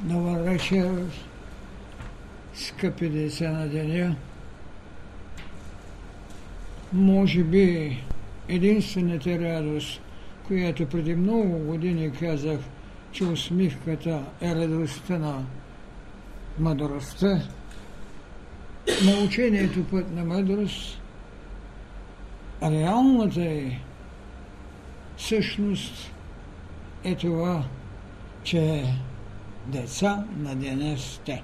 Добър вечер, скъпи деца на деня. Може би единствената радост, която преди много години казах, че усмивката е радостта на мъдростта, на учението път на мъдрост, реалната е същност е това, че деца на деня сте.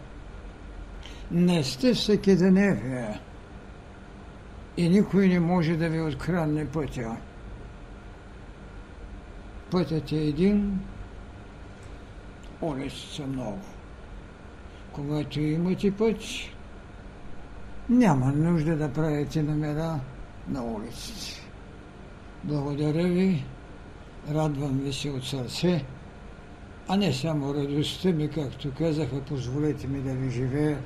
Не сте всекидневия и никой не може да ви открадне пътя. Пътят е един, улици са много. Когато имате път, няма нужда да правите номера на улиците. Благодаря ви, радвам ви се от сърце, а не само радостта ми, както казаха, позволете ми да ви живея,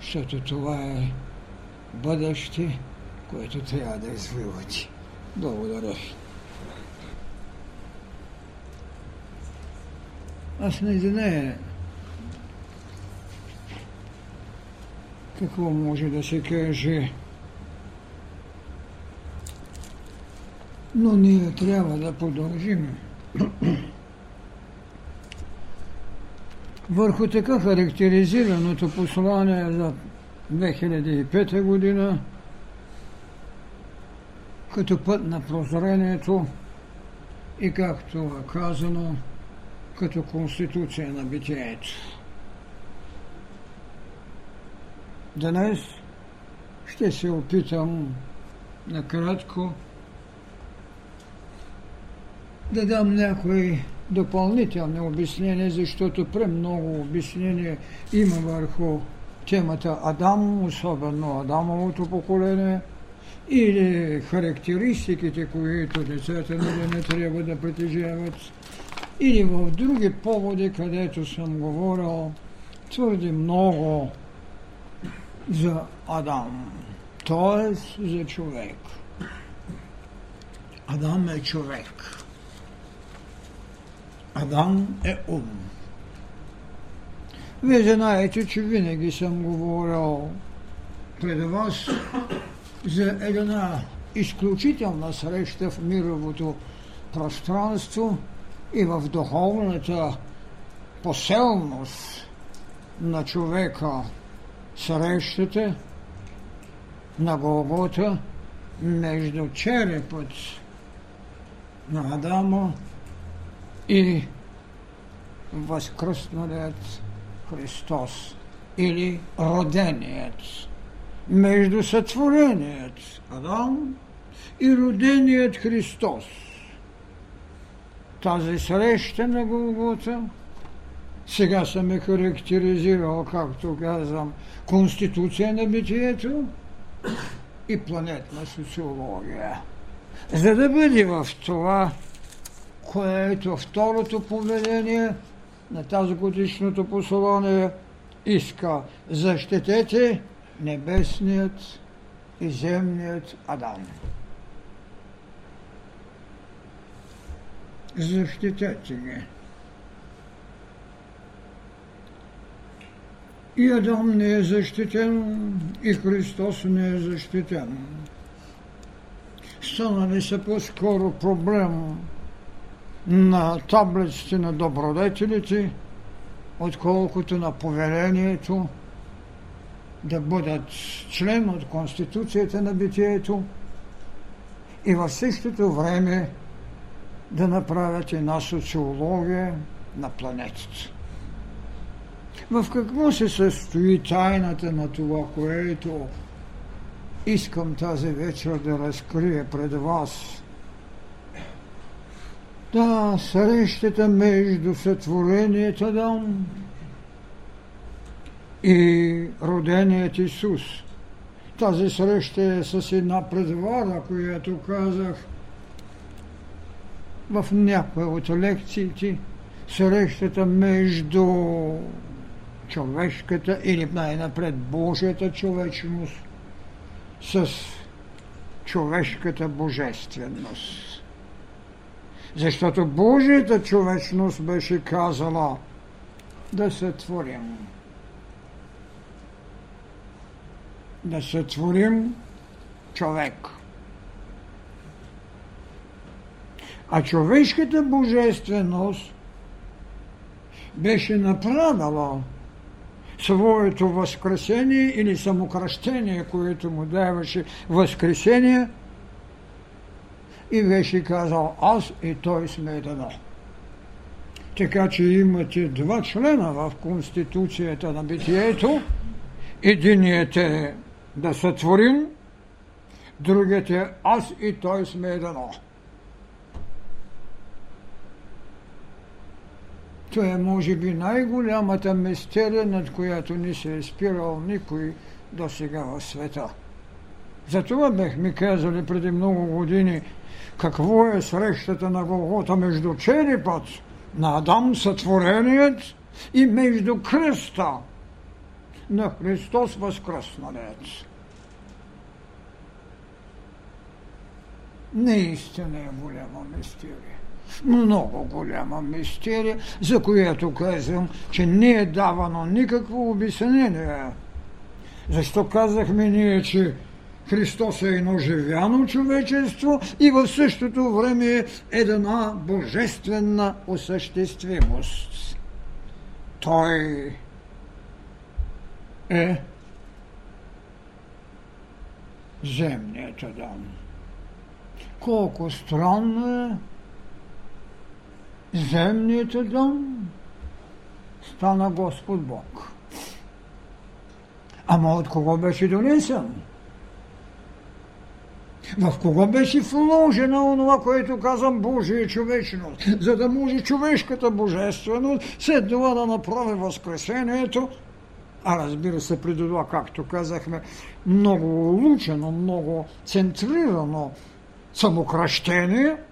защото това е бъдеще, което трябва да извоювате. Благодаря ви. Аз не знае какво може да се каже. Но ние трябва да продължим. Върху така характеризираното послание за 2005 година, като път на прозрението и както е казано, като конституция на битието. Днес ще се опитам накратко да дам някои допълнителни обяснения, защото премного обяснения има върху темата Адам, особено Адамовото поколение, или характеристиките, които децата нали не трябва да притежават, или в други поводи, където съм говорил твърде много за Адам, т.е. за човек. Адам е човек. Адам е ум. Вие знаете, че винаги съм говорил пред вас за една изключителна среща в мировото пространство и в духовната поселност на човека срещата на Голгота между черепът на Адама и възкръсналият Христос или роденият между сътвореният Адам и роденият Христос. Тази среща на Голгота сега съм е характеризирал, както казвам, конституция на битието и планетна социология. За да бъде в това което второто поведение на тази годишното послание иска защитете небесният и земният Адам. Защитете ги. И Адам не е защитен, и Христос не е защитен. Станали са по-скоро проблем на таблиците на добродетелите, отколкото на повелението да бъдат член от Конституцията на битието и в същото време да направят една социология на планетата. В какво се състои тайната на това, което искам тази вечер да разкрия пред вас – да, срещата между сътворението Адам и роденият Исус. Тази среща е с една предвара, която казах в някои от лекциите. Срещата между човешката или най-напред Божията човечност с човешката божественост. Защото Божията човечност беше казала да сътворим. Да сътворим човек. А човешката божественост беше направила своето възкресение или самокръщение, което му даваше възкресение и беше казал аз и той сме едно. Така че имате два члена в Конституцията на битието. Единият е да сътворим, другият е аз и той сме едно. Това е, може би, най-голямата мистерия, над която не се е спирал никой до сега в света. Затова бехме казали преди много години какво е срещата на Голгота между черепът на Адам сътвореният и между кръста на Христос възкръсналец. Наистина е голяма мистерия много голяма мистерия, за която казвам, че не е давано никакво обяснение. Защо казахме ние, че Христос е едно живяно човечество и в същото време е една божествена осъществимост. Той е земният Адам. Колко странно е, земният дом стана Господ Бог. Ама от кого беше донесен? В кого беше вложена онова, което казвам Божия човечност, за да може човешката божественост след това да направи възкресението, а разбира се, преди това, както казахме, много улучено, много центрирано самокращение –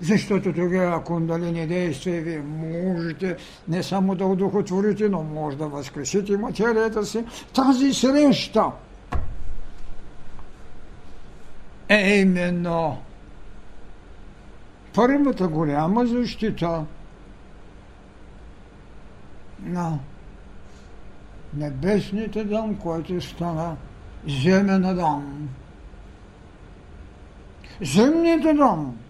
защото тогава кундалини действа и вие можете не само да удохотворите, но може да възкресите материята си. Тази среща е именно. Първата голяма защита на небесните дом, който стана земен дом. Земните дом –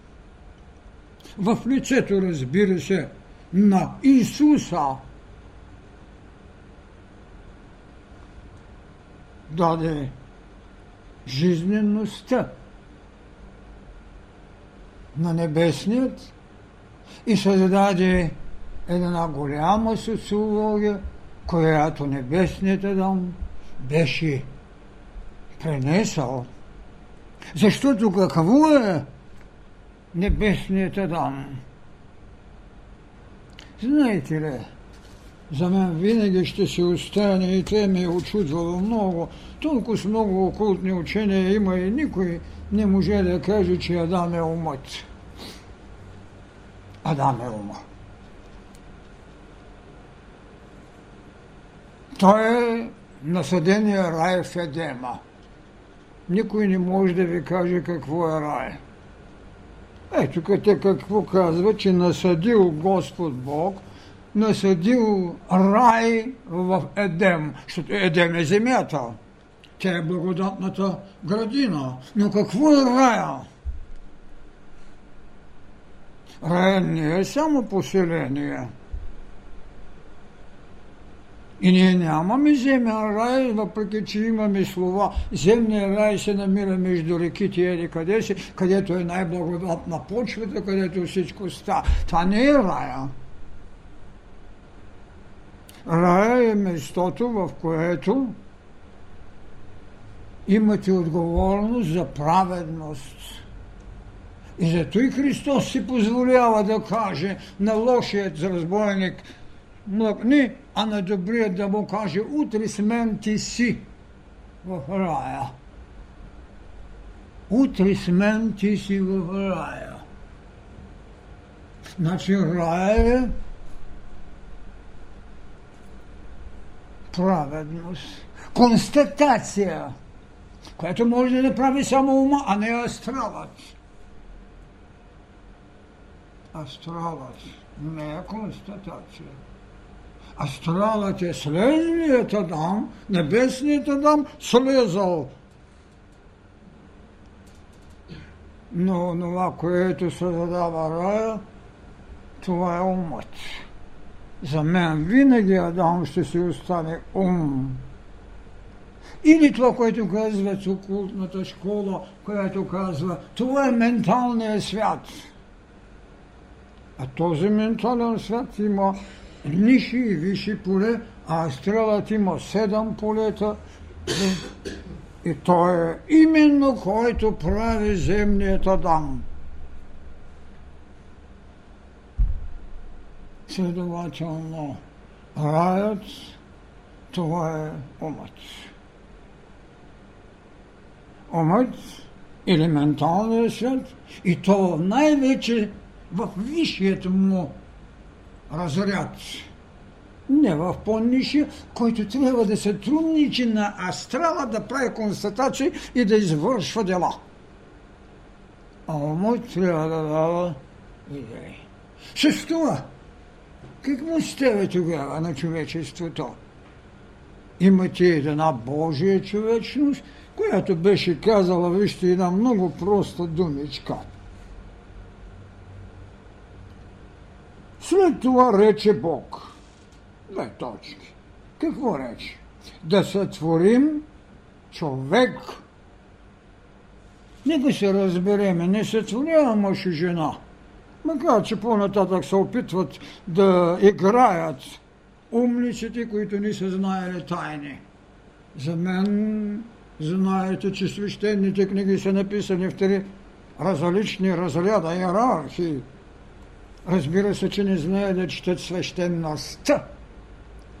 в лицето, разбира се, на Исуса. Даде жизнеността на небесният и създаде една голяма социология, която небесният Адам беше пренесъл. Защото какво е небесният Адам. Знаете ли, за мен винаги ще се остане и те ме е очудвало много. Толкова с много окултни учения има и никой не може да каже, че Адам е умът. Адам е ума. Той е насъдения рай в Едема. Никой не може да ви каже какво е рай. Ето къде какво казва, че насъдил Господ Бог, насъдил рай в Едем, защото Едем е земята. Тя е благодатната градина. Но какво е рая? Рая не е само поселение. И ние нямаме земен рай, въпреки че имаме слова. Земният рай се намира между реките или къде си, където е най-благодатна почвата, където всичко ста. Това не е рая. Рая е местото, в което имате отговорност за праведност. И зато и Христос си позволява да каже на лошият разбойник, млъкни, а на добрия да му каже, утре с мен ти си в рая. Утре с мен ти си в рая. Значи рая е праведност. Констатация, която може да направи само ума, а не астралът. Астралът не е констатация. Астралът е слезлият Адам, небесният Адам слезал. Но това, което се задава рая, това е умът. За мен винаги Адам ще си остане ум. Или това, което казва окултната школа, която казва, това е менталният свят. А този ментален свят има ниши и висши поле, а астралът има седем полета. И той е именно който прави земният Адам. Следователно, раят, това е умът. Умът или менталният свят, и то най-вече в висшият му разряд. Не в по-нишия, който трябва да се трудничи на астрала да прави констатации и да извършва дела. А умът трябва да дава идеи. С това, какво става тогава на човечеството? Имате една Божия човечност, която беше казала, вижте, една много проста думичка – След това рече Бог. Две точки. Какво рече? Да сътворим човек. Нека се разбереме, не сътворява мъж и жена. Макар, че по-нататък се опитват да играят умниците, които не са знаели тайни. За мен знаете, че свещените книги са написани в три различни разряда, иерархии. Разбира се, че не знае да четат свещеността,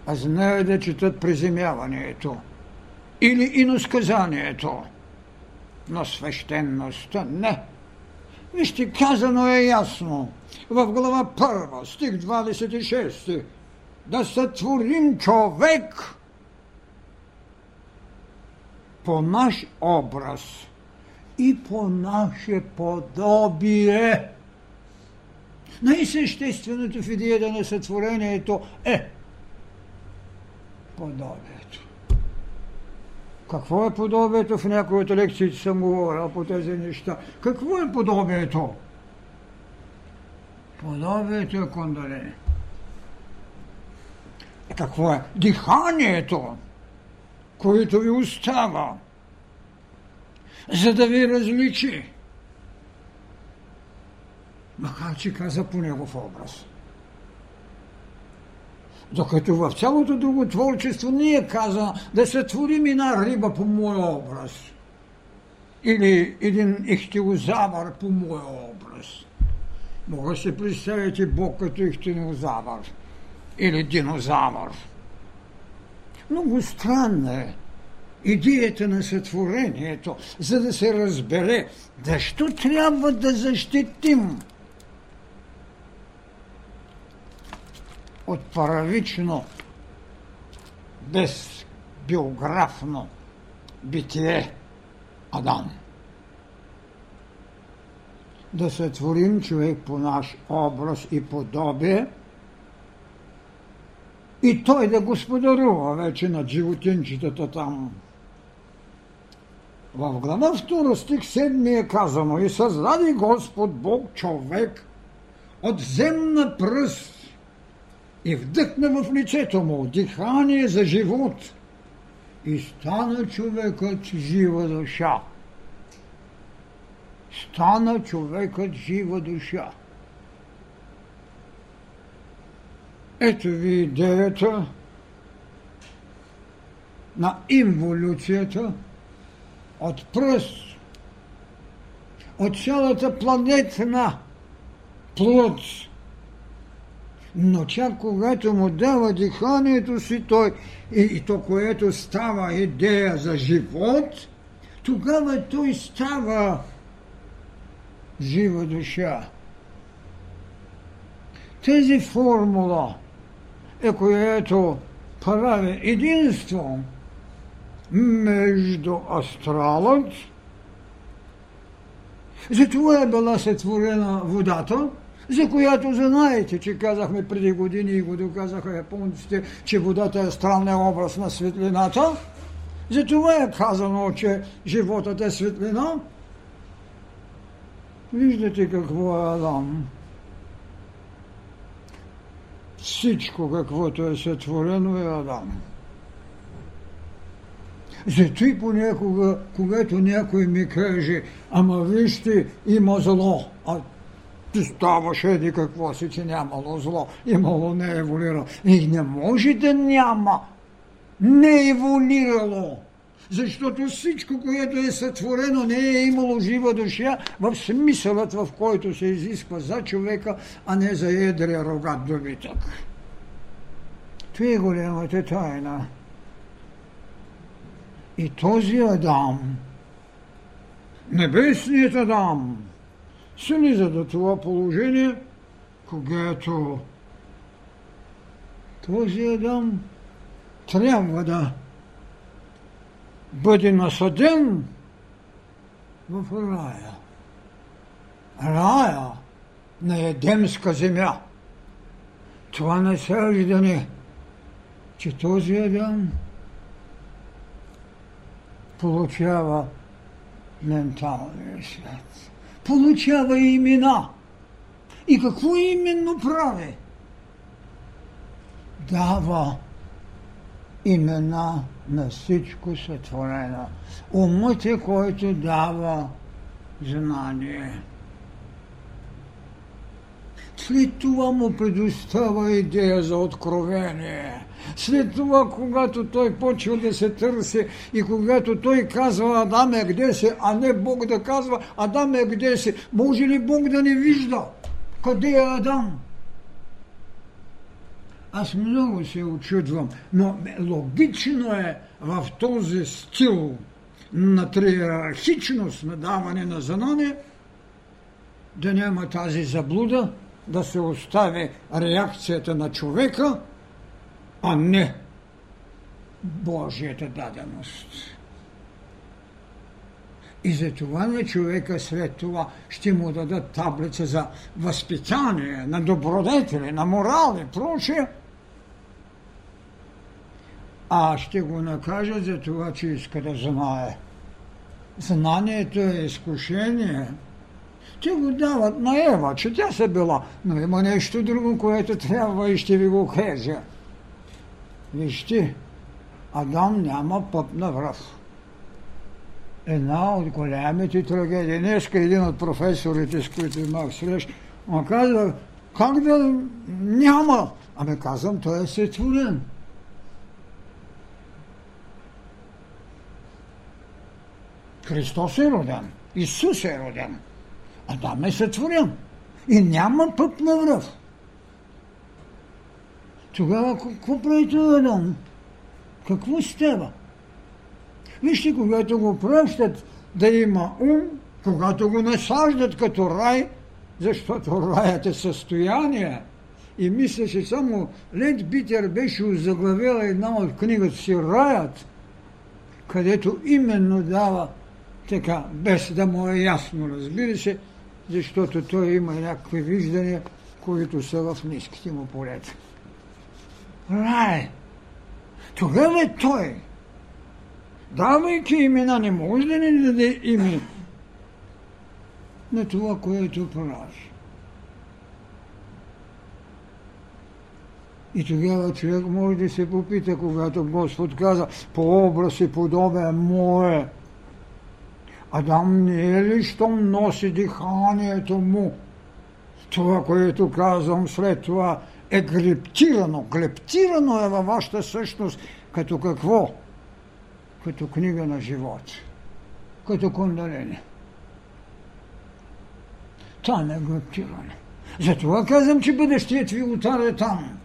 а знае да четат приземяването или иносказанието. Но свещеността не. Вижте, казано е ясно в глава 1, стих 26, да сътворим човек по наш образ и по наше подобие. Най-същественото в идеята на сътворението е подобието. Какво е подобието? В някои от лекциите съм говорил по тези неща. Какво е подобието? Подобието е кондале. Какво е? Диханието, което ви остава, за да ви различи макар че каза по негов образ. Докато в цялото друго творчество не е каза да се творим една риба по моя образ. Или един ихтиозавър по моя образ. Мога се представите Бог като ихтиозавър или динозавър. Много странно е идеята на сътворението, за да се разбере защо трябва да защитим от първично безбиографно битие Адам. Да сътворим човек по наш образ и подобие и той да господарува вече над животинчетата там. В глава 2 стих 7 е казано и създаде Господ Бог човек от земна пръст и вдъхна в лицето му дихание за живот и стана човекът жива душа. Стана човекът жива душа. Ето ви идеята на инволюцията от пръст, от цялата планетна плод – но чак когато му дава диханието си той и, и то, което става идея за живот, тогава той става жива душа. Тези формула е което прави единство между астралът, затова е била сътворена водата, за която знаете, че казахме преди години и го доказаха японците, че водата е странен образ на светлината. Затова е казано, че животът е светлина. Виждате какво е Адам. Всичко, каквото е сътворено е Адам. Зато и понякога, когато някой ми каже, ама вижте, има зло, ти ставаше еди какво си, че нямало зло, имало не е еволирало. И не може да няма, не еволирало. Защото всичко, което е сътворено, не е имало жива душа в смисълът, в който се изисква за човека, а не за едрия рогат добитък. Това е голямата тайна. И този Адам, небесният Адам, слиза до това положение, когато този Адам трябва да бъде насъден в рая. Рая на Едемска земя. Това не се виждане, че този Адам получава менталния свят. Получава имена. И какво именно прави? Дава имена на всичко сътворено. Умът е, който дава знание. След това му предостава идея за откровение. След това, когато той почва да се търси и когато той казва Адаме, къде си, а не Бог да казва Адаме, къде си, може ли Бог да не вижда? Къде е Адам? Аз много се очудвам, но логично е в този стил на триархичност на даване на знание да няма тази заблуда, да се остави реакцията на човека, а не Божията даденост. И за това на човека след това ще му дадат таблица за възпитание, на добродетели, на морал и прочее. А ще го накажат за това, че иска да знае. Знанието е изкушение. Те го дават на Ева, че тя се била, но има нещо друго, което трябва и ще ви го кажа. Вижте, Адам няма път на връв. Една от голямите трагедии. Днеска един от професорите, с които имах срещ, му казва, как да няма? Ами казвам, той е сътворен. Христос е роден. Исус е роден. Адам е сътворен. И няма път на връв. Тогава какво прави това Адам? Какво става? Вижте, когато го пръщат да има ум, когато го насаждат като рай, защото раят е състояние. И мисля, че само Лент Битер беше озаглавила една от книгата си Раят, където именно дава така, без да му е ясно, разбира се, защото той има някакви виждания, които са в ниските му полета. Рай! Тогава е той, давайки имена, не може да ни даде име на това, което прави. И тогава човек може да се попита, когато Господ каза, по образ и подобие мое, Адам не е ли, щом носи диханието му? Това, което казвам след това, е грептирано. Грептирано е във вашата същност като какво? Като книга на живот. Като кундалини. Там е грептирано. Затова казвам, че бъдещият ви ултар е там.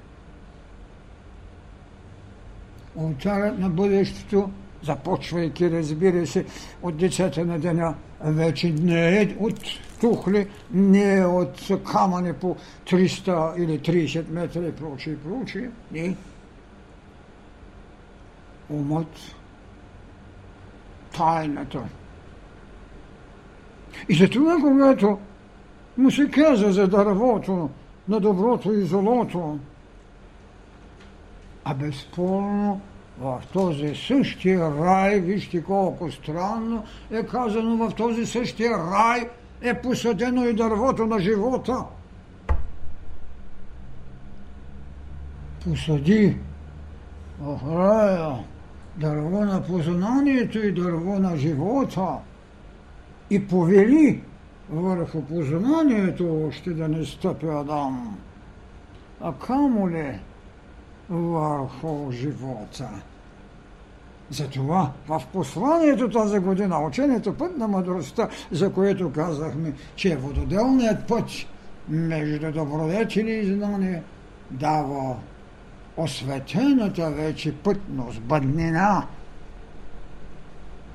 Ултарът на бъдещето започвайки, разбира се, от децата на деня, вече не е от тухли, не е от камъни по 300 или 30 метра и прочие, и прочие. Не. Умът, тайната. И затова, когато му се каза за дървото на доброто и злото. А безспорно в този същия рай, вижте колко странно е казано, в този същия рай е посадено и дървото на живота. Посади. В рая. Дърво на познанието и дърво на живота. И повели върху познанието още да не стъпи Адам, а камо ли върху живота. Затова в посланието тази година, учението път на мъдростта, за което казахме, че вододелният път между добродетели и знание дава осветената вече пътност, бъднина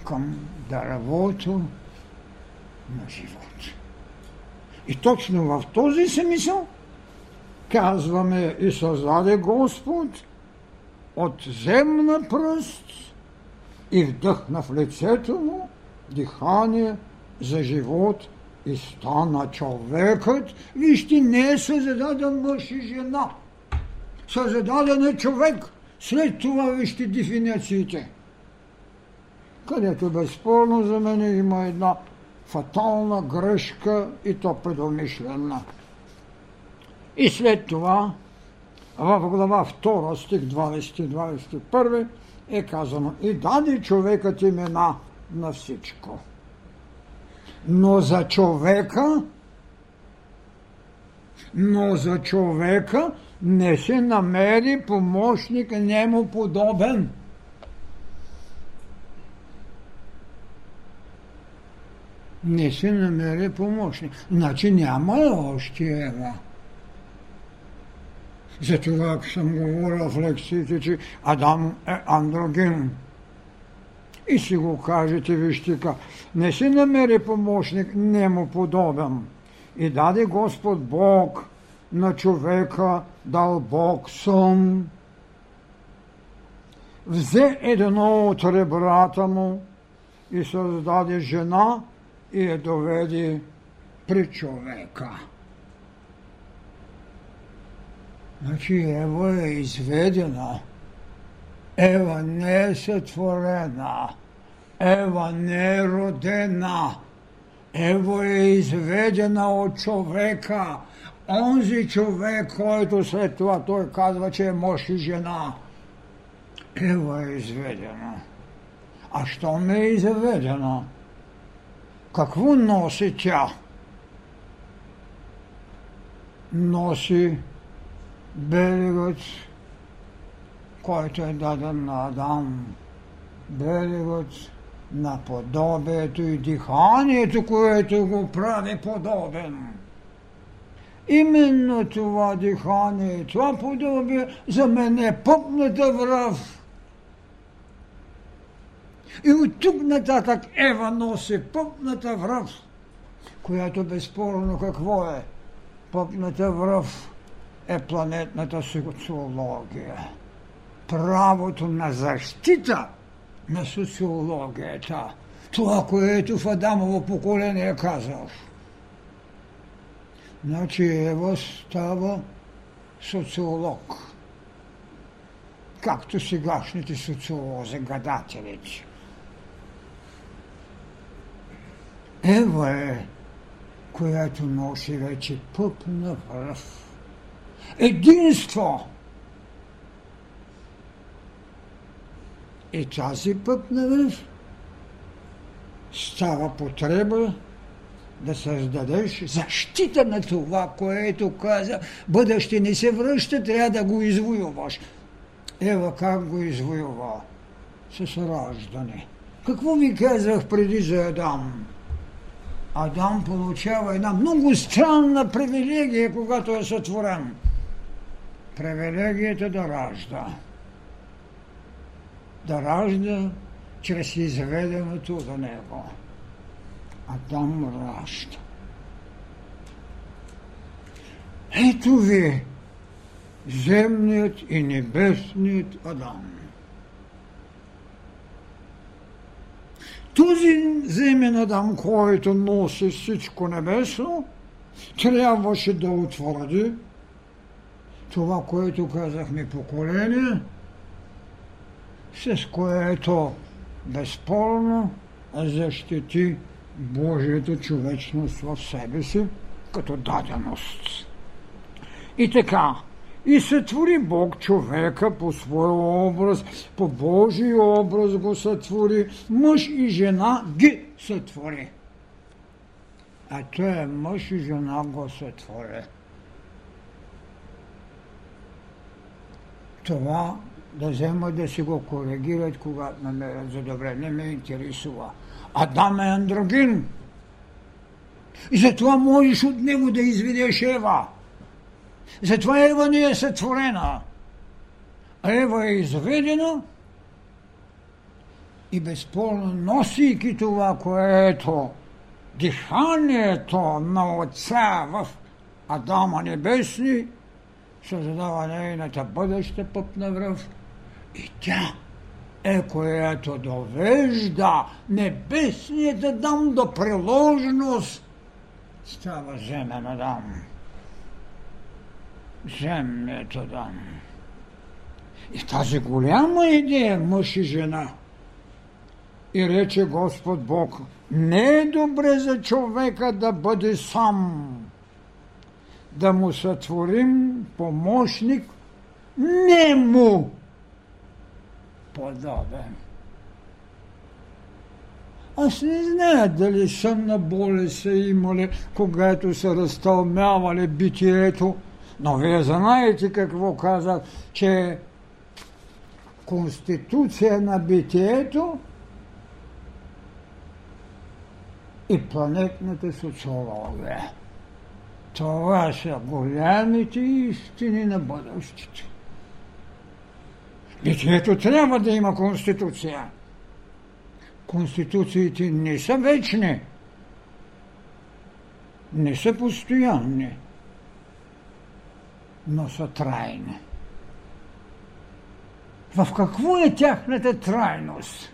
към дървото на живот. И точно в този смисъл казваме и създаде Господ от земна пръст и вдъхна в лицето му дихание за живот и стана човекът. Вижте, не е създаден мъж и жена. Създаден е човек. След това вижте дефинициите. Където безспорно за мен има една фатална грешка и то предумишлена. И след това в глава 2, стих 20-21 е казано и даде човекът имена на всичко. Но за човека но за човека не се намери помощник нему подобен. Не се намери помощник. Значи няма още Ева. Затова, ако съм говорил в лекциите, че Адам е андроген. И си го кажете, вижте как. Не си намери помощник, не му подобен. И даде Господ Бог на човека, дал Бог сон. Взе едно от ребрата му и създаде жена и я доведе при човека. Znači, evo je izvedena, evo nesatvorena, evo nerodena, evo je izvedena od човека, онзи човек, който след това той казва, че е мъж и жена. Ева е изведена. А що не е изведена? Какво носи тя? Носи белегът, който е даден на Адам, белегът на подобието и диханието, което го прави подобен. Именно това дихание, това подобие за мен е пъпната връв. И от тук нататък Ева носи пъпната връв, която безспорно какво е? Пъпната връв е планетната социология. Правото на защита на социологията. Това, което в Адамово поколение е казал. Значи Ева става социолог. Както сегашните социолози, гадателите. Ева е, която носи вече пъпна връв единство. И тази път на става потреба да създадеш защита на това, което каза, бъдеще не се връща, трябва да го извоюваш. Ева как го извоюва? С раждане. Какво ви казах преди за Адам? Адам получава една много странна привилегия, когато е сътворен – привилегията да ражда. Да ражда чрез изведеното за него. А там ражда. Ето ви земният и небесният Адам. Този земен Адам, който носи всичко небесно, трябваше да утвърди това, което казахме поколение, с което безспорно защити Божието човечност в себе си като даденост. И така, и сътвори Бог човека по своя образ, по Божий образ го сътвори, мъж и жена ги сътвори. А той е мъж и жена го сътвори. Това да взема да си го коригират, когато намерят за добре. Не ме интересува. Адам е андрогин. И затова можеш от него да изведеш Ева. Затова Ева не е сътворена. А Ева е изведена и безспорно носейки това, което диханието на Отца в Адама Небесни, създава нейната бъдеща пъпна връв и тя е която довежда небесният Адам до приложност. Става земен Адам. Земният Адам. И тази голяма идея мъж и жена. И рече Господ Бог, не е добре за човека да бъде сам, да му сътворим помощник, не му подобен. Аз не зная дали сънна болест са имали, когато са разтълмявали битието, но вие знаете какво казах, че конституция на битието и планетната социология. Това са голямите истини на бъдещето. Битието трябва да има конституция. Конституциите не са вечни, не са постоянни, но са трайни. В какво е тяхната трайност?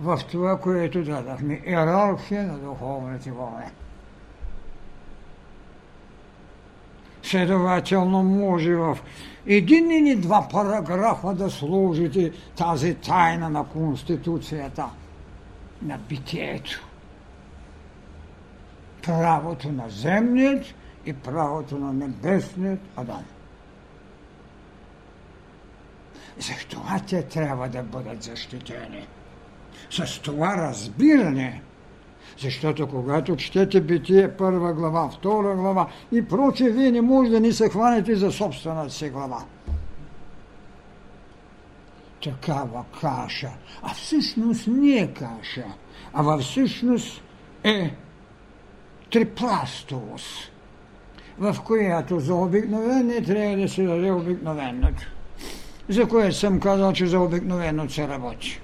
В това, което дадахме. Иерархия на духовните вълни. Следователно може в един или два параграфа да служите тази тайна на Конституцията, на битието. Правото на земният и правото на небесният Адам. Защо те трябва да бъдат защитени? С това разбиране – защото когато четете Битие първа глава, втора глава и проче, вие не може да ни се хванете за собствената си глава. Такава каша. А всъщност не е каша, а във всъщност е трипластовост, в която за обикновение трябва да се даде обикновеното. За което съм казал, че за обикновено се работи.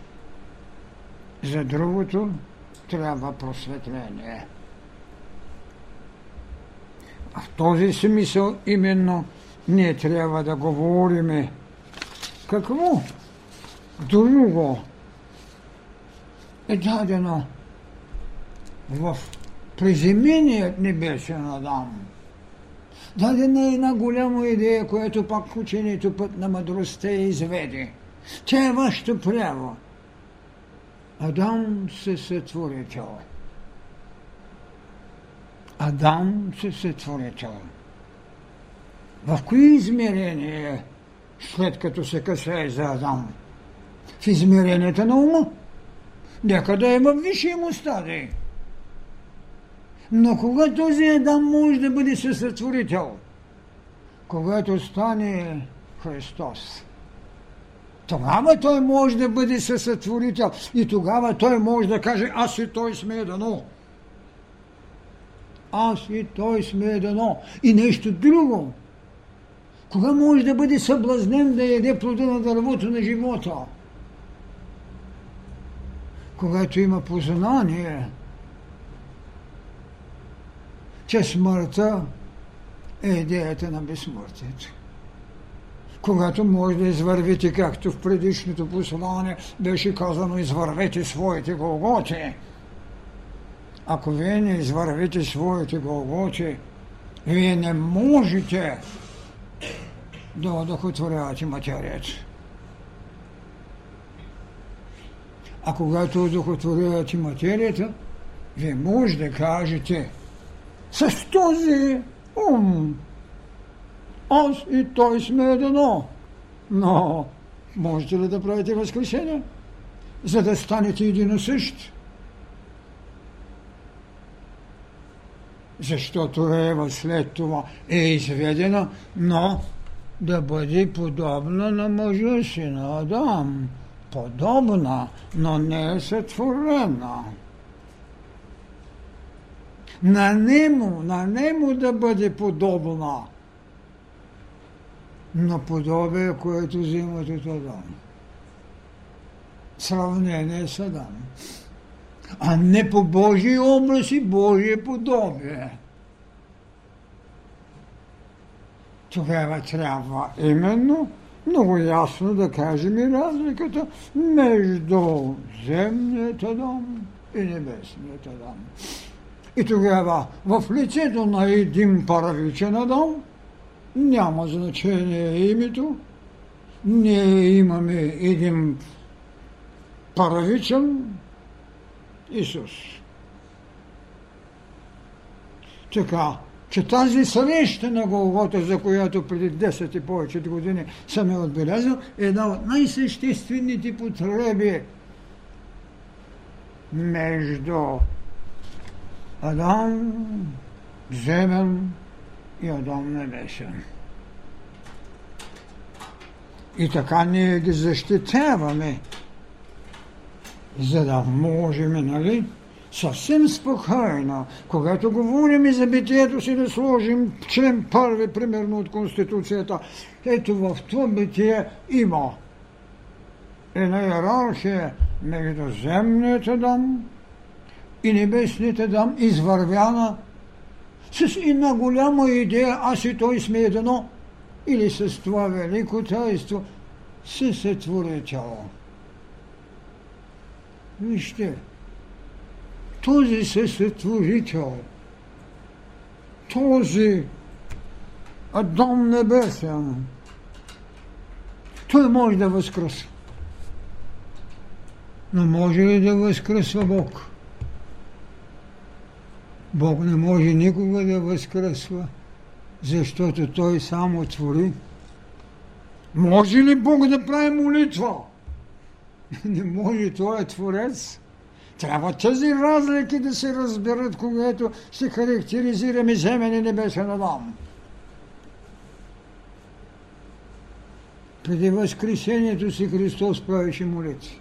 За другото трябва просветление. А в този смисъл именно ние трябва да говориме какво друго е дадено в приземеният небесен Адам. Дадена е една голяма идея, която пак учението път на мъдростта изведе. Тя е вашето право. Адам се сътворител. Адам се сътворител. В кои измерения, след като се касае за Адам? В измеренията на ума. Нека да е в висшия му стадий. Но кога този Адам може да бъде съсътворител? Когато стане Христос. Тогава той може да бъде съсътворител и тогава той може да каже аз и той сме дано. Аз и той сме дано. И нещо друго. Кога може да бъде съблазнен да яде плода на дървото на живота? Когато има познание, че смъртта е идеята на безсмъртието когато може да извървите, както в предишното послание беше казано, извървете своите голготи. ако вие не извървите своите голготи, вие не можете да одухотворявате материята. А когато одухотворявате материята, вие може да кажете с този ум аз и той сме едно. Но можете ли да правите възкресение, за да станете един и същ? Защото Ева след това е изведена, но да бъде подобна на мъжа си, на Адам. Подобна, но не е сътворена. На нему, на нему да бъде подобна – на подобие, което взимат от Адам. Сравнение с Адам. А не по Божий образ и Божие подобие. Тогава трябва именно много ясно да кажем и разликата между земният Адам и небесният Адам. И тогава в лицето на един първичен Адам – няма значение името. Ние имаме един първичен Исус. Така, че тази среща на Голгота, за която преди 10 и повече години съм е отбелязал, е една от най-съществените потреби между Адам, земен и Адам Небесен. И така ние ги защитаваме, за да можем, нали, съвсем спокойно, когато говорим и за битието си да сложим член първи, примерно от Конституцията, ето в това битие има една иерархия между земният дом и небесният дом, извървяна с една голяма идея, аз и той сме едно, или с това велико тайство, се сътвори тяло. Вижте, този се сътворител, този Адам Небесен, той може да възкръсва. Но може ли да възкръсва Бог? Бог не може никога да възкръсва, защото Той само твори. Може ли Бог да прави молитва? Не може, Той е Творец. Трябва тези разлики да се разберат, когато се характеризираме земен и небесен Адам. Преди Възкресението си Христос правеше молитви.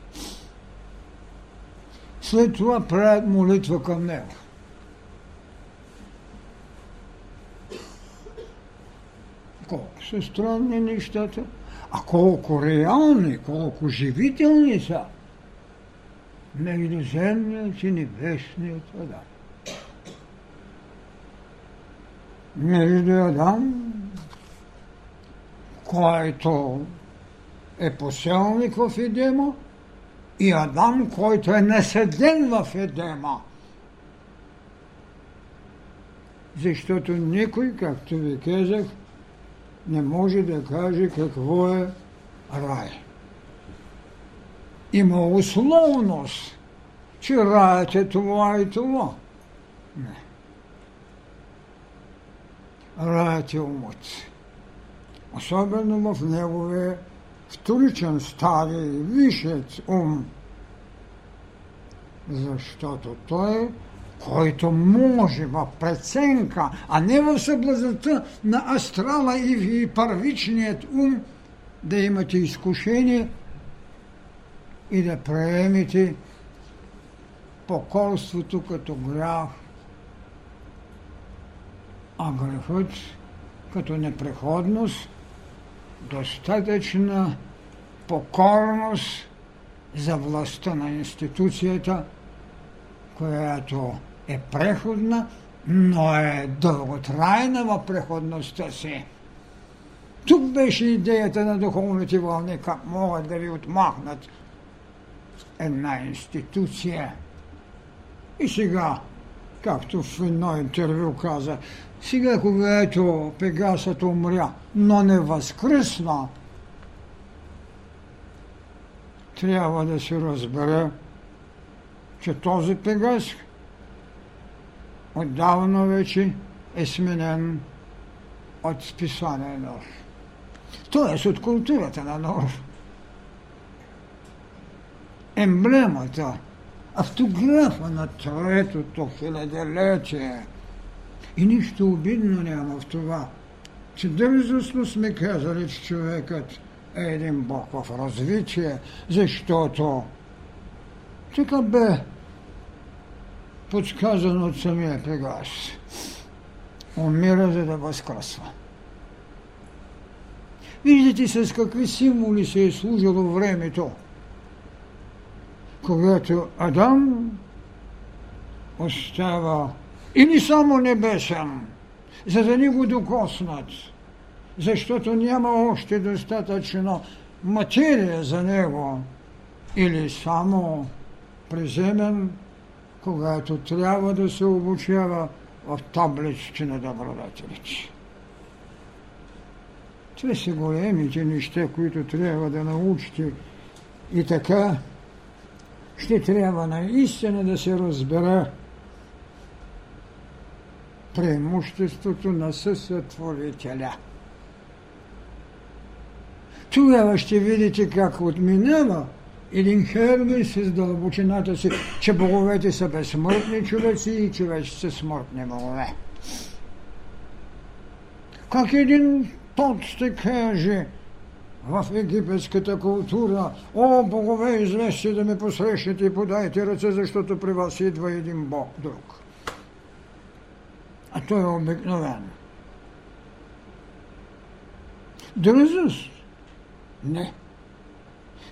След това правят молитва към Него. Колко са странни нещата, а колко реални, колко живителни са между земният и небесният Адам. Между Адам, който е поселник в Едема, и Адам, който е наседен в Едема. Защото никой, както ви казах, не може да каже какво е рай. Има условност, че раят е това и това. Не. Раят е умът. Особено в неговия вторичен стари висшец ум. Защото той който може в преценка, а не в съблазната на астрала и първичният ум, да имате изкушение и да приемете покорството като грях, а грехът като непреходност, достатъчна покорност за властта на институцията, която е преходна, но е дълготрайна в преходността си. Тук беше идеята на духовните вълни, как могат да ви отмахнат една институция. И сега както в едно интервю каза, сега, когато Пегасът умря, но не възкръсна, трябва да се разбере, че този Пегас отдавна вече е сменен от списание Нор. Тоест от културата на Нор. Емблемата, автографа на третото хилядолетие. И нищо обидно няма в това, че дързостно сме казали, че човекът е един бог в развитие, защото така бе подсказано от самия Пегас. Умира, за да възкръсва. Виждате с какви символи се е служило времето, когато Адам остава и не само небесен, за да ни го докоснат, защото няма още достатъчно материя за него, или само приземен, когато трябва да се обучава в таблиците на добродателите. Това са големите неща, които трябва да научите. И така ще трябва наистина да се разбере преимуществото на съсътворителя. Тогава ще видите как отминава един Хермес с дълбочината си, че боговете са безсмъртни човеци и човеци са смъртни богове. Как един тот ще каже в египетската култура, о, богове, излезте да ме посрещате и подайте ръце, защото при вас идва един бог друг. А той е обикновен. Дръзост? Не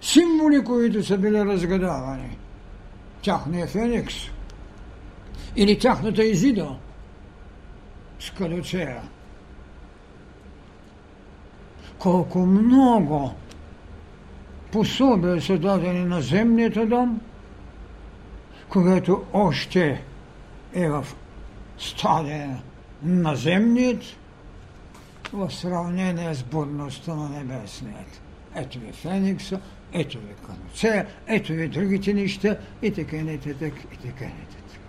символи, които са били разгадавани. Тяхния феникс или тяхната изида с. Колко много пособия са дадени на земният дом, когато още е в стадия на земният, в сравнение с будността на небесният. Ето ви Феникса, ето ви каноцея, ето ви другите неща и така и нататък, и така и нататък.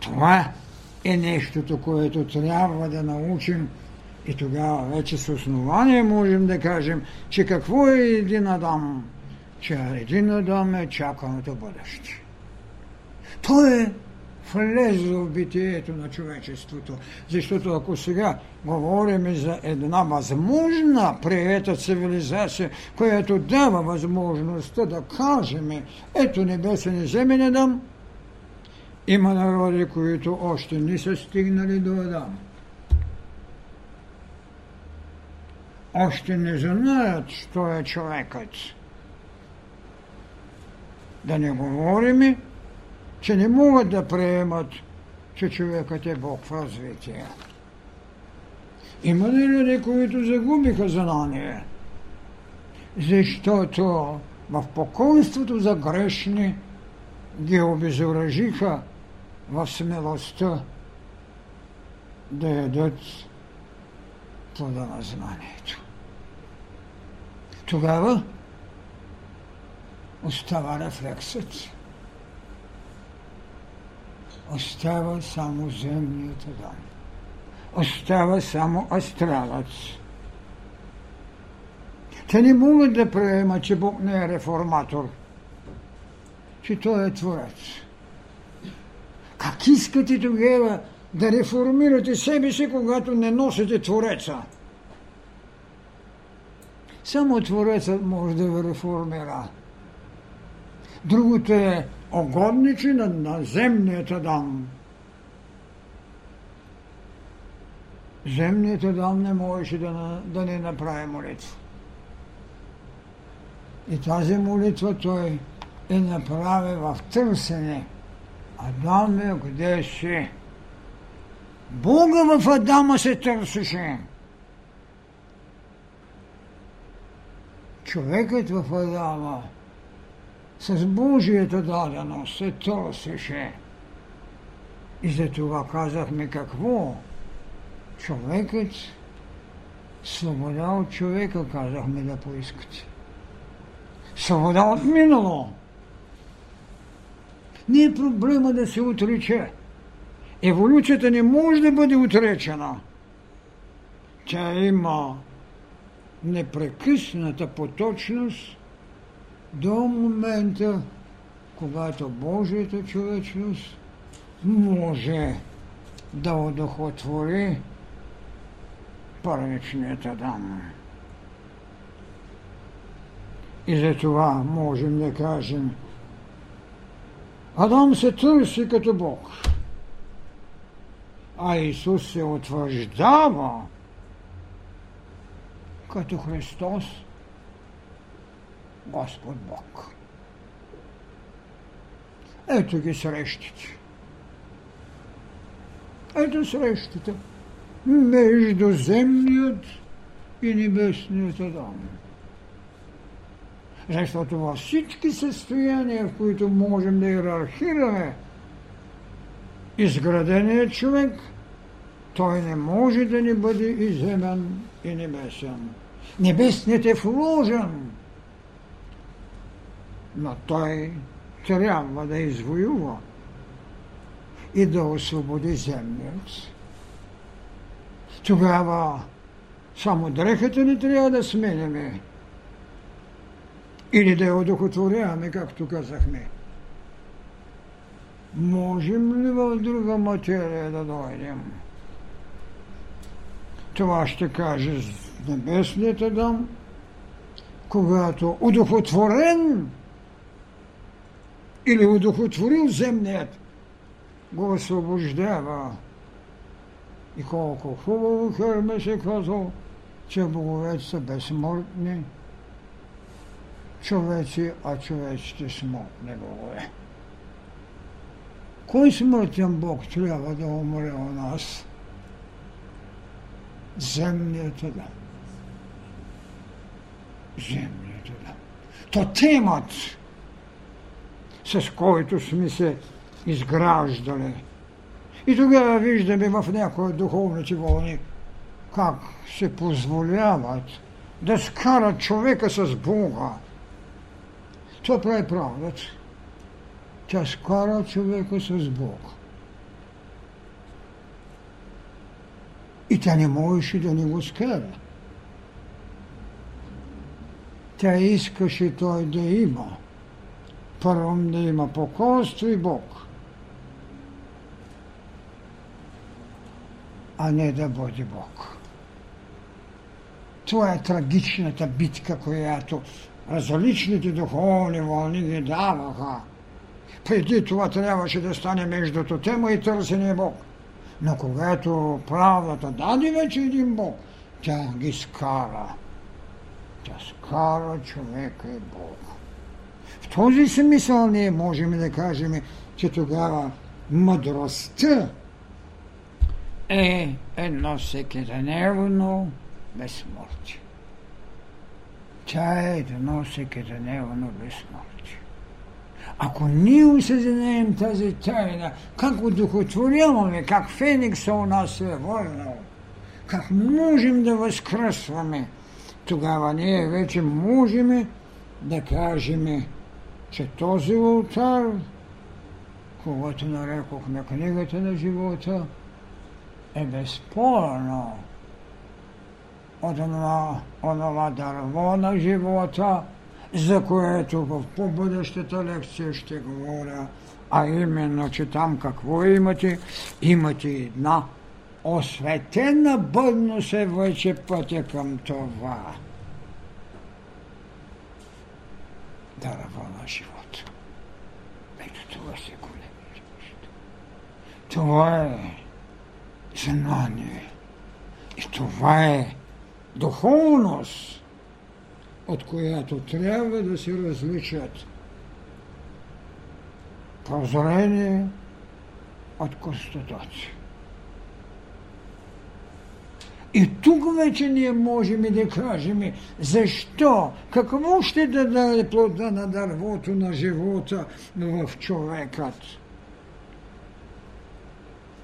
Това е нещото, което трябва да научим и тогава вече с основание можем да кажем, че какво е един Адам? Че един Адам е чаканото бъдеще. Той е влезло в битието на човечеството. Защото ако сега говорим за една възможна приета цивилизация, която дава възможността да кажем, ето небесен и земен Адам, има народи, които още не са стигнали до Адам. Още не знаят, що е човекът. Да не говорим, че не могат да приемат, че човекът е Бог в развитие. Има ли люди, които загубиха знание? Защото в покойството за грешни ги обезоръжиха в смелостта да ядат плода на знанието. Тогава остава рефлексът остава само земният дом. Остава само астралът. Те не могат да приемат, че Бог не е реформатор, че Той е Творец. Как искате тогава да реформирате себе си, когато не носите Твореца? Само Творецът може да ви реформира. Другото е огодничи на наземният Адам. Земният Адам не можеше да, да не направи молитва. И тази молитва той е направи в търсене. Адаме, къде си? Бога в Адама се търсеше. Човекът в Адама с Божията даденост се търсеше. И за това казахме какво? Човекът, свобода от човека, казахме да поискате. Свобода от минало. Не е проблема да се отрече. Еволюцията не може да бъде отречена. Тя има непрекъсната поточност до момента, когато Божията човечност може да удохотвори първичният Адам. И за това можем да кажем, Адам се търси като Бог, а Исус се утвърждава като Христос, Господ Бог. Ето ги срещите. Ето срещата между земният и небесният Адам. Защото във всички състояния, в които можем да иерархираме изграденият човек, той не може да ни бъде и земен, и небесен. Небесният е вложен, но той трябва да извоюва и да освободи земният. Тогава само дрехата ни трябва да сменяме или да я одухотворяваме, както казахме. Можем ли в друга материя да дойдем? Това ще каже Небесният Адам, когато удохотворен или удохотворил земният, го освобождава. И колко хубаво Херме се казал, че боговете са безсмъртни човеци, а човеците смъртни богове. Кой смъртен Бог трябва да умре у нас? Земният Адам. Земният Адам. То темат, с който сме се изграждали. И тогава виждаме в някои духовните вълни как се позволяват да скарат човека с Бога. Това прави правдата. Тя скара човека с Бога. И тя не можеше да не го скара. Тя искаше той да има. Първо да има покойство и Бог. а не да бъде Бог. Това е трагичната битка, която различните духовни вълни ги даваха. Преди това трябваше да стане между тема и търсене Бог. Но когато правдата даде вече един Бог, тя ги скара. Тя скара човека и Бог. Този смисъл ние можем да кажем, че тогава мъдростта е едно всекидневно безсмъртие. Тя е едно всекидневно безсмъртие. Ако ние осъзнаем тази тайна, как го духотворяваме, как Феникса у нас е върнал, как можем да възкръсваме, тогава ние вече можем да кажем, че този ултар, когато нарекохме книгата на живота, е безспорно от онова, онова дърво на живота, за което в по-бъдещата лекция ще говоря, а именно, че там какво имате? Имате една осветена бъдно се вече пътя към това. Дърво на живота. Ето това се големи Това е знание. И това е духовност, от която трябва да се различат прозрение от констатация. И тук вече ние можем да кажем защо, какво ще даде плода на дървото на живота в човекът.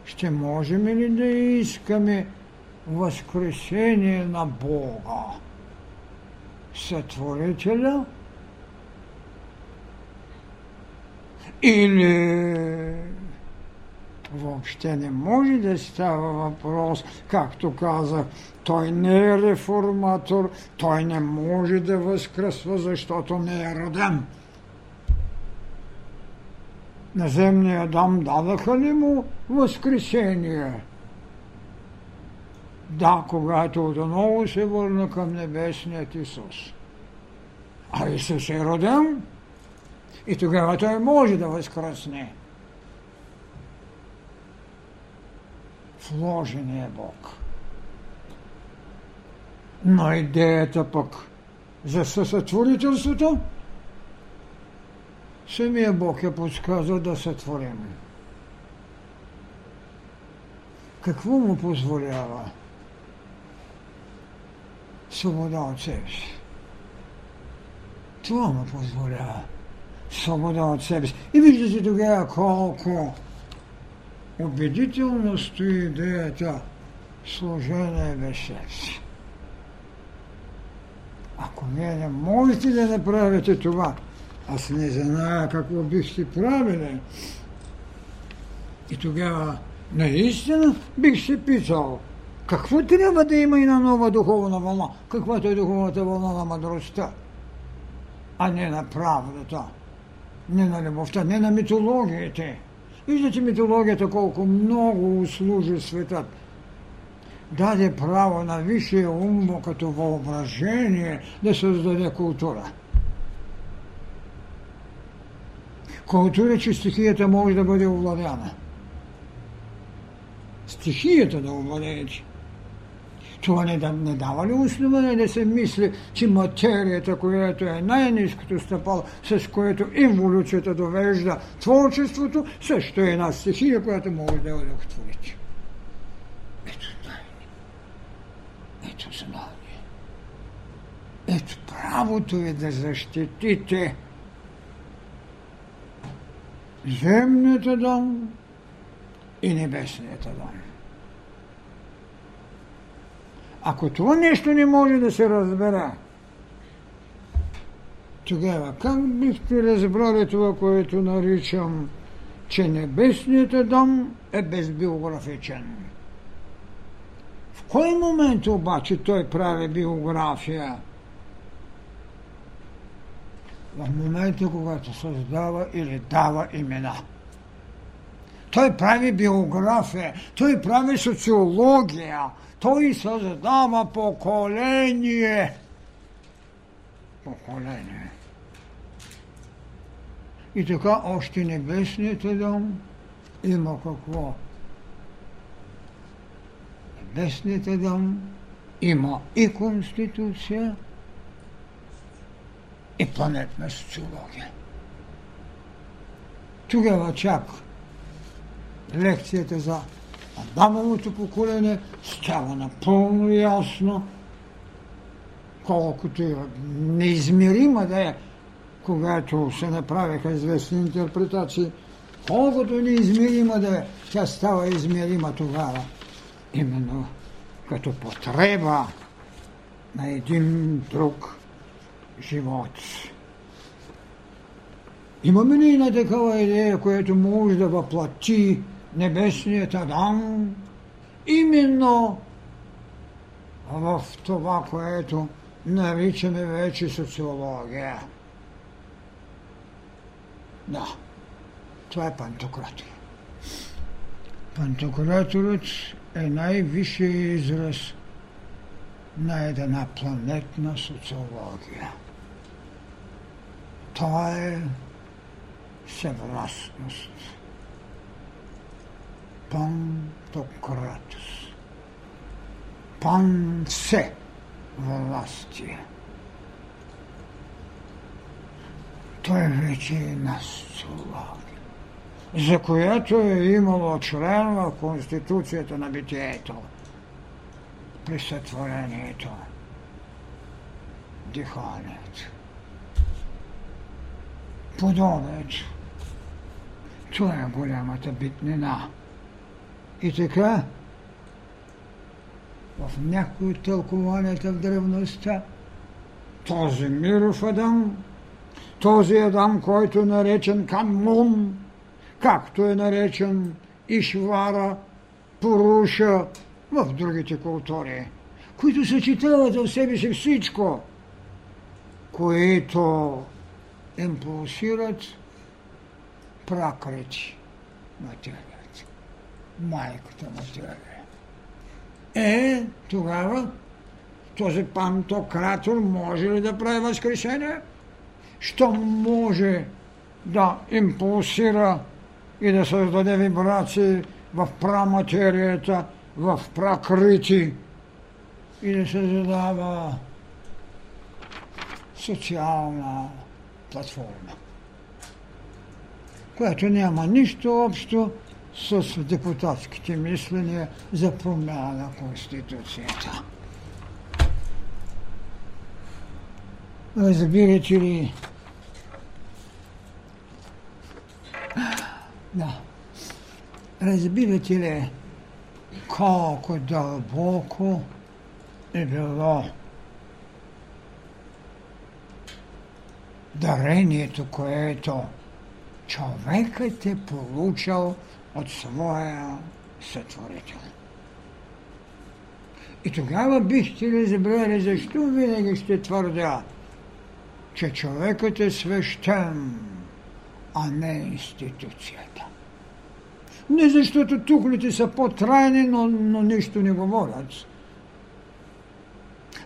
ще можем ли да искаме възкресение на Бога, Сътворителя, или въобще не може да става въпрос, както казах, той не е реформатор, той не може да възкръсва, защото не е роден. На земния Адам дадаха ли му възкресение? Да, когато отново се върна към небесният Исус. А Исус е роден и тогава той може да възкръсне. Вложен е Бог. Но идеята пък за съсътворителството самия Бог е подсказал да сътворим. Какво му позволява? Свобода от себе си. Това му позволява. Свобода от себе си. И виждате тогава колко убедително стои идеята служение без сердце. Ако вие не можете да направите това, аз не зная какво бихте правили. И тогава наистина бих се питал, какво трябва да има и на нова духовна вълна, каквато е духовната вълна на мъдростта, а не на правдата, не на любовта, не на митологиите. Виждате митологията колко много услужи светът. Даде право на висшия ум като въображение да създаде култура. Култура, че стихията може да бъде овладяна. Стихията да овладеете. Това не, да, не дава ли основание да се мисли, че материята, която е най-низкото стъпало, с което еволюцията довежда творчеството, също е една стихия, която може да я удовлетворите. Ето знание. Ето знание. Ето правото е да защитите земната дом и небесният дом. Ако това нещо не може да се разбере, тогава как бихте разбрали това, което наричам, че небесният дом е безбиографичен? В кой момент обаче той прави биография? В момента, когато създава или дава имена. Той прави биография, той прави социология, той създава поколение. Поколение. И така още небесният дом има какво? Небесният дом има и конституция, и планетна социология. Тогава чак лекцията за Адамовото поколение става напълно ясно, колкото и неизмерима да е, когато се направиха известни интерпретации, колкото неизмерима да е, тя става измерима тогава. Именно като потреба на един друг живот. Имаме ли на такава идея, която може да въплати небесният Адам именно в това, което наричаме вече социология. Да, това е пантократор. Пантократорът е най-висшия израз на една планетна социология. Това е съвластност Пантократус. Панце властие. Той вече е на за която е имало член в Конституцията на битието при сътворението, диханието, подобието. Това е голямата битнина И така, в някои от тълкованията в древността, този миров Адам, този Адам, който е наречен Канмун, както е наречен Ишвара, Поруша в другите култури, които съчетават в себе си всичко, които импулсират пракрити материята, майката материя. Е, тогава този пантократор може ли да прави възкресение? Що може да импулсира и да създаде вибрации в праматерията, в пракрити и да се задава социална платформа, която няма нищо общо с депутатските мисления за промяна на Конституцията. Разбирате ли? Да. Разбирате ли колко дълбоко е било дарението, което човекът е получал от своя сътворител. И тогава бихте разбрали защо винаги ще твърдя, че човекът е свещен, а не институцията. Не защото тухлите са по-трайни, но, но нищо не говорят.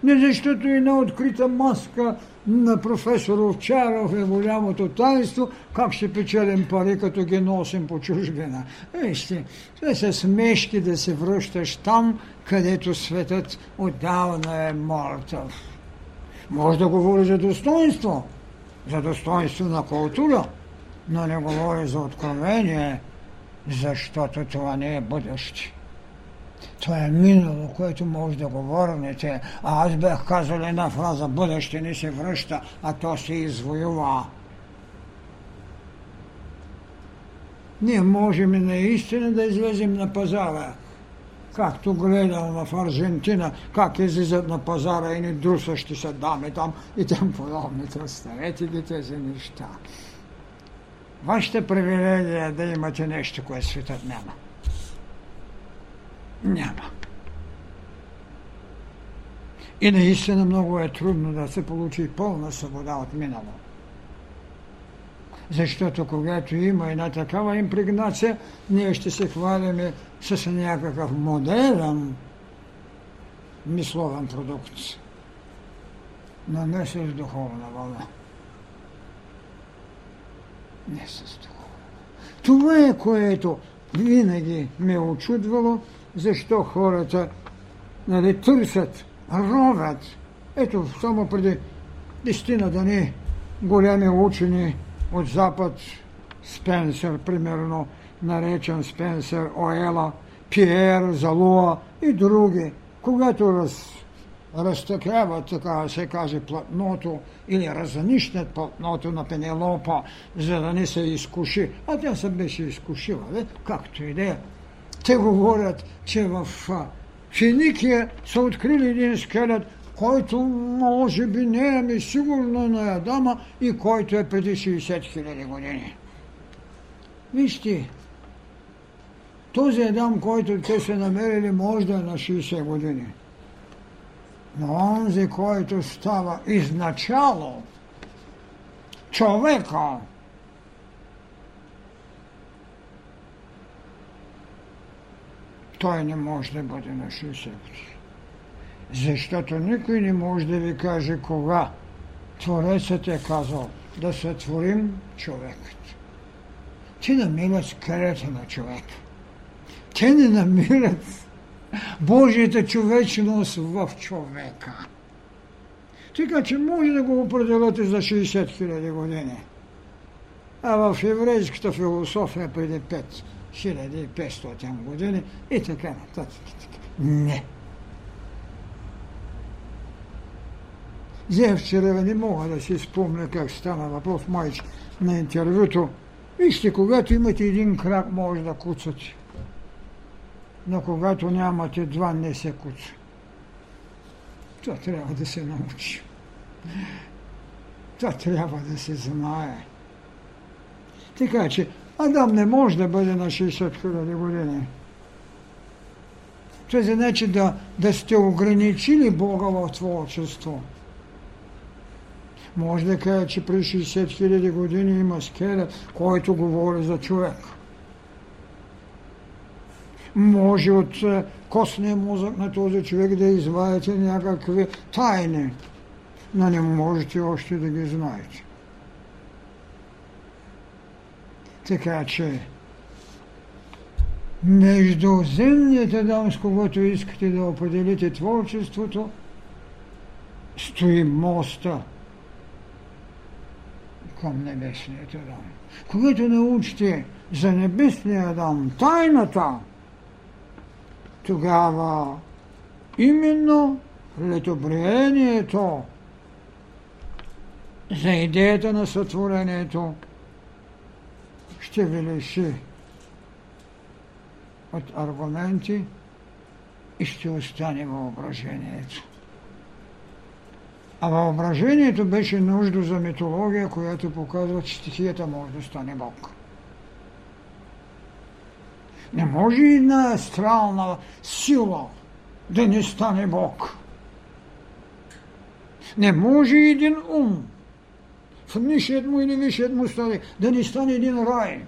Не защото една открита маска на професор Овчаров е голямото таинство, как ще печелим пари, като ги носим по чужбина. Вижте, това са смешки да се връщаш там, където светът отдавна е мъртъв. Може да говори за достоинство, за достоинство на култура, но не говори за откровение, защото това не е бъдеще. Това е минало, което може да го върнете. А аз бях казал една фраза, бъдеще не се връща, а то се извоюва. Ние можем наистина да излезем на пазара. Както гледам в Аржентина, как излизат на пазара и ни друсащи се дами там и тем подобните. Оставете ги тези неща. Вашата привилегия е да имате нещо, което светът няма. Няма. И наистина много е трудно да се получи пълна свобода от минало. Защото когато има една такава импрегнация, ние ще се хвалиме с някакъв модерен мисловен продукт, но не с духовна вълна. Не с духовна. Това е което винаги ме очудвало – защо хората нали, търсят, ровят. Ето, само преди десетина дни големи учени от Запад, Спенсер, примерно, наречен Спенсер, Оела, Пиер, Залуа и други, когато раз, разтъкяват, така се каже, платното или разнищат платното на Пенелопа, за да не се изкуши. А тя се беше изкушила, не? както и да е. Те говорят, че в Финикия са открили един скелет, който може би не е ми сигурно на Адама и който е преди 60 хиляди години. Вижте, този Адам, който те са намерили, може да е на 60 години. Но онзи, който става изначало човека, той не може да бъде на 60 години. Защото никой не може да ви каже кога Творецът е казал да сътворим човекът. Те намират скелета на човека. Те не намират Божията човечност в човека. Така че може да го определяте за 60 хиляди години. А в еврейската философия преди 5 1500 години и така нататък. Не. Взе вчера не мога да си спомня как стана въпрос майч на интервюто. Вижте, когато имате един крак, може да куцате. но когато нямате два, не се куца. Това трябва да се научи. Това трябва да се знае. Така че Адам не може да бъде на 60 хиляди години. Това значи да, да сте ограничили Бога в творчество. Може да кажа, че при 60 хиляди години има скелет, който говори за човек. Може от е, костния мозък на този човек да извадите някакви тайни, но не можете още да ги знаете. Така че междуземният Адам, с когото искате да определите творчеството, стои моста към небесният Адам. Когато научите за небесния Адам тайната, тогава именно летобриението за идеята на сътворението ще ви лиши от аргументи и ще остане въображението. А въображението беше нужда за митология, която показва, че стихията може да стане Бог. Не може една астрална сила да не стане Бог. Не може един ум в нишият му или висшият му стане да не стане един рай.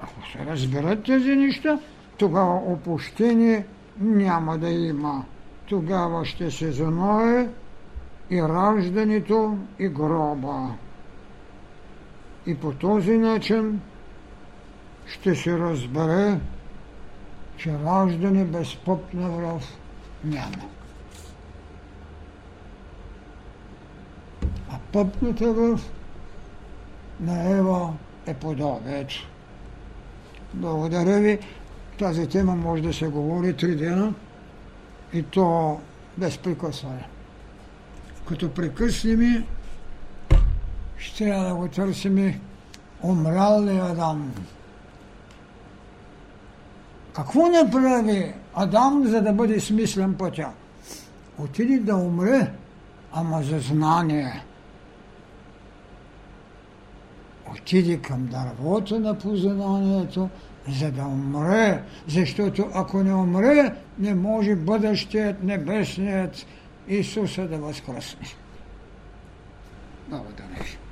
Ако се разберат тези неща, тогава опущение няма да има. Тогава ще се заное и раждането, и гроба. И по този начин ще се разбере, че раждане без поп на врав няма. А пъпната връв на Ева е подобието. Благодаря ви. Тази тема може да се говори три дена и то без прекъсване. Като прекъснем, ще трябва да го търсим умрял ли Адам. Какво направи Адам, за да бъде смислен пътя? Отиде да умре, ама за знание. Отиде към дървото на познанието, за да умре, защото ако не умре, не може бъдещият небесният Исуса да възкръсне. Благодаря ви.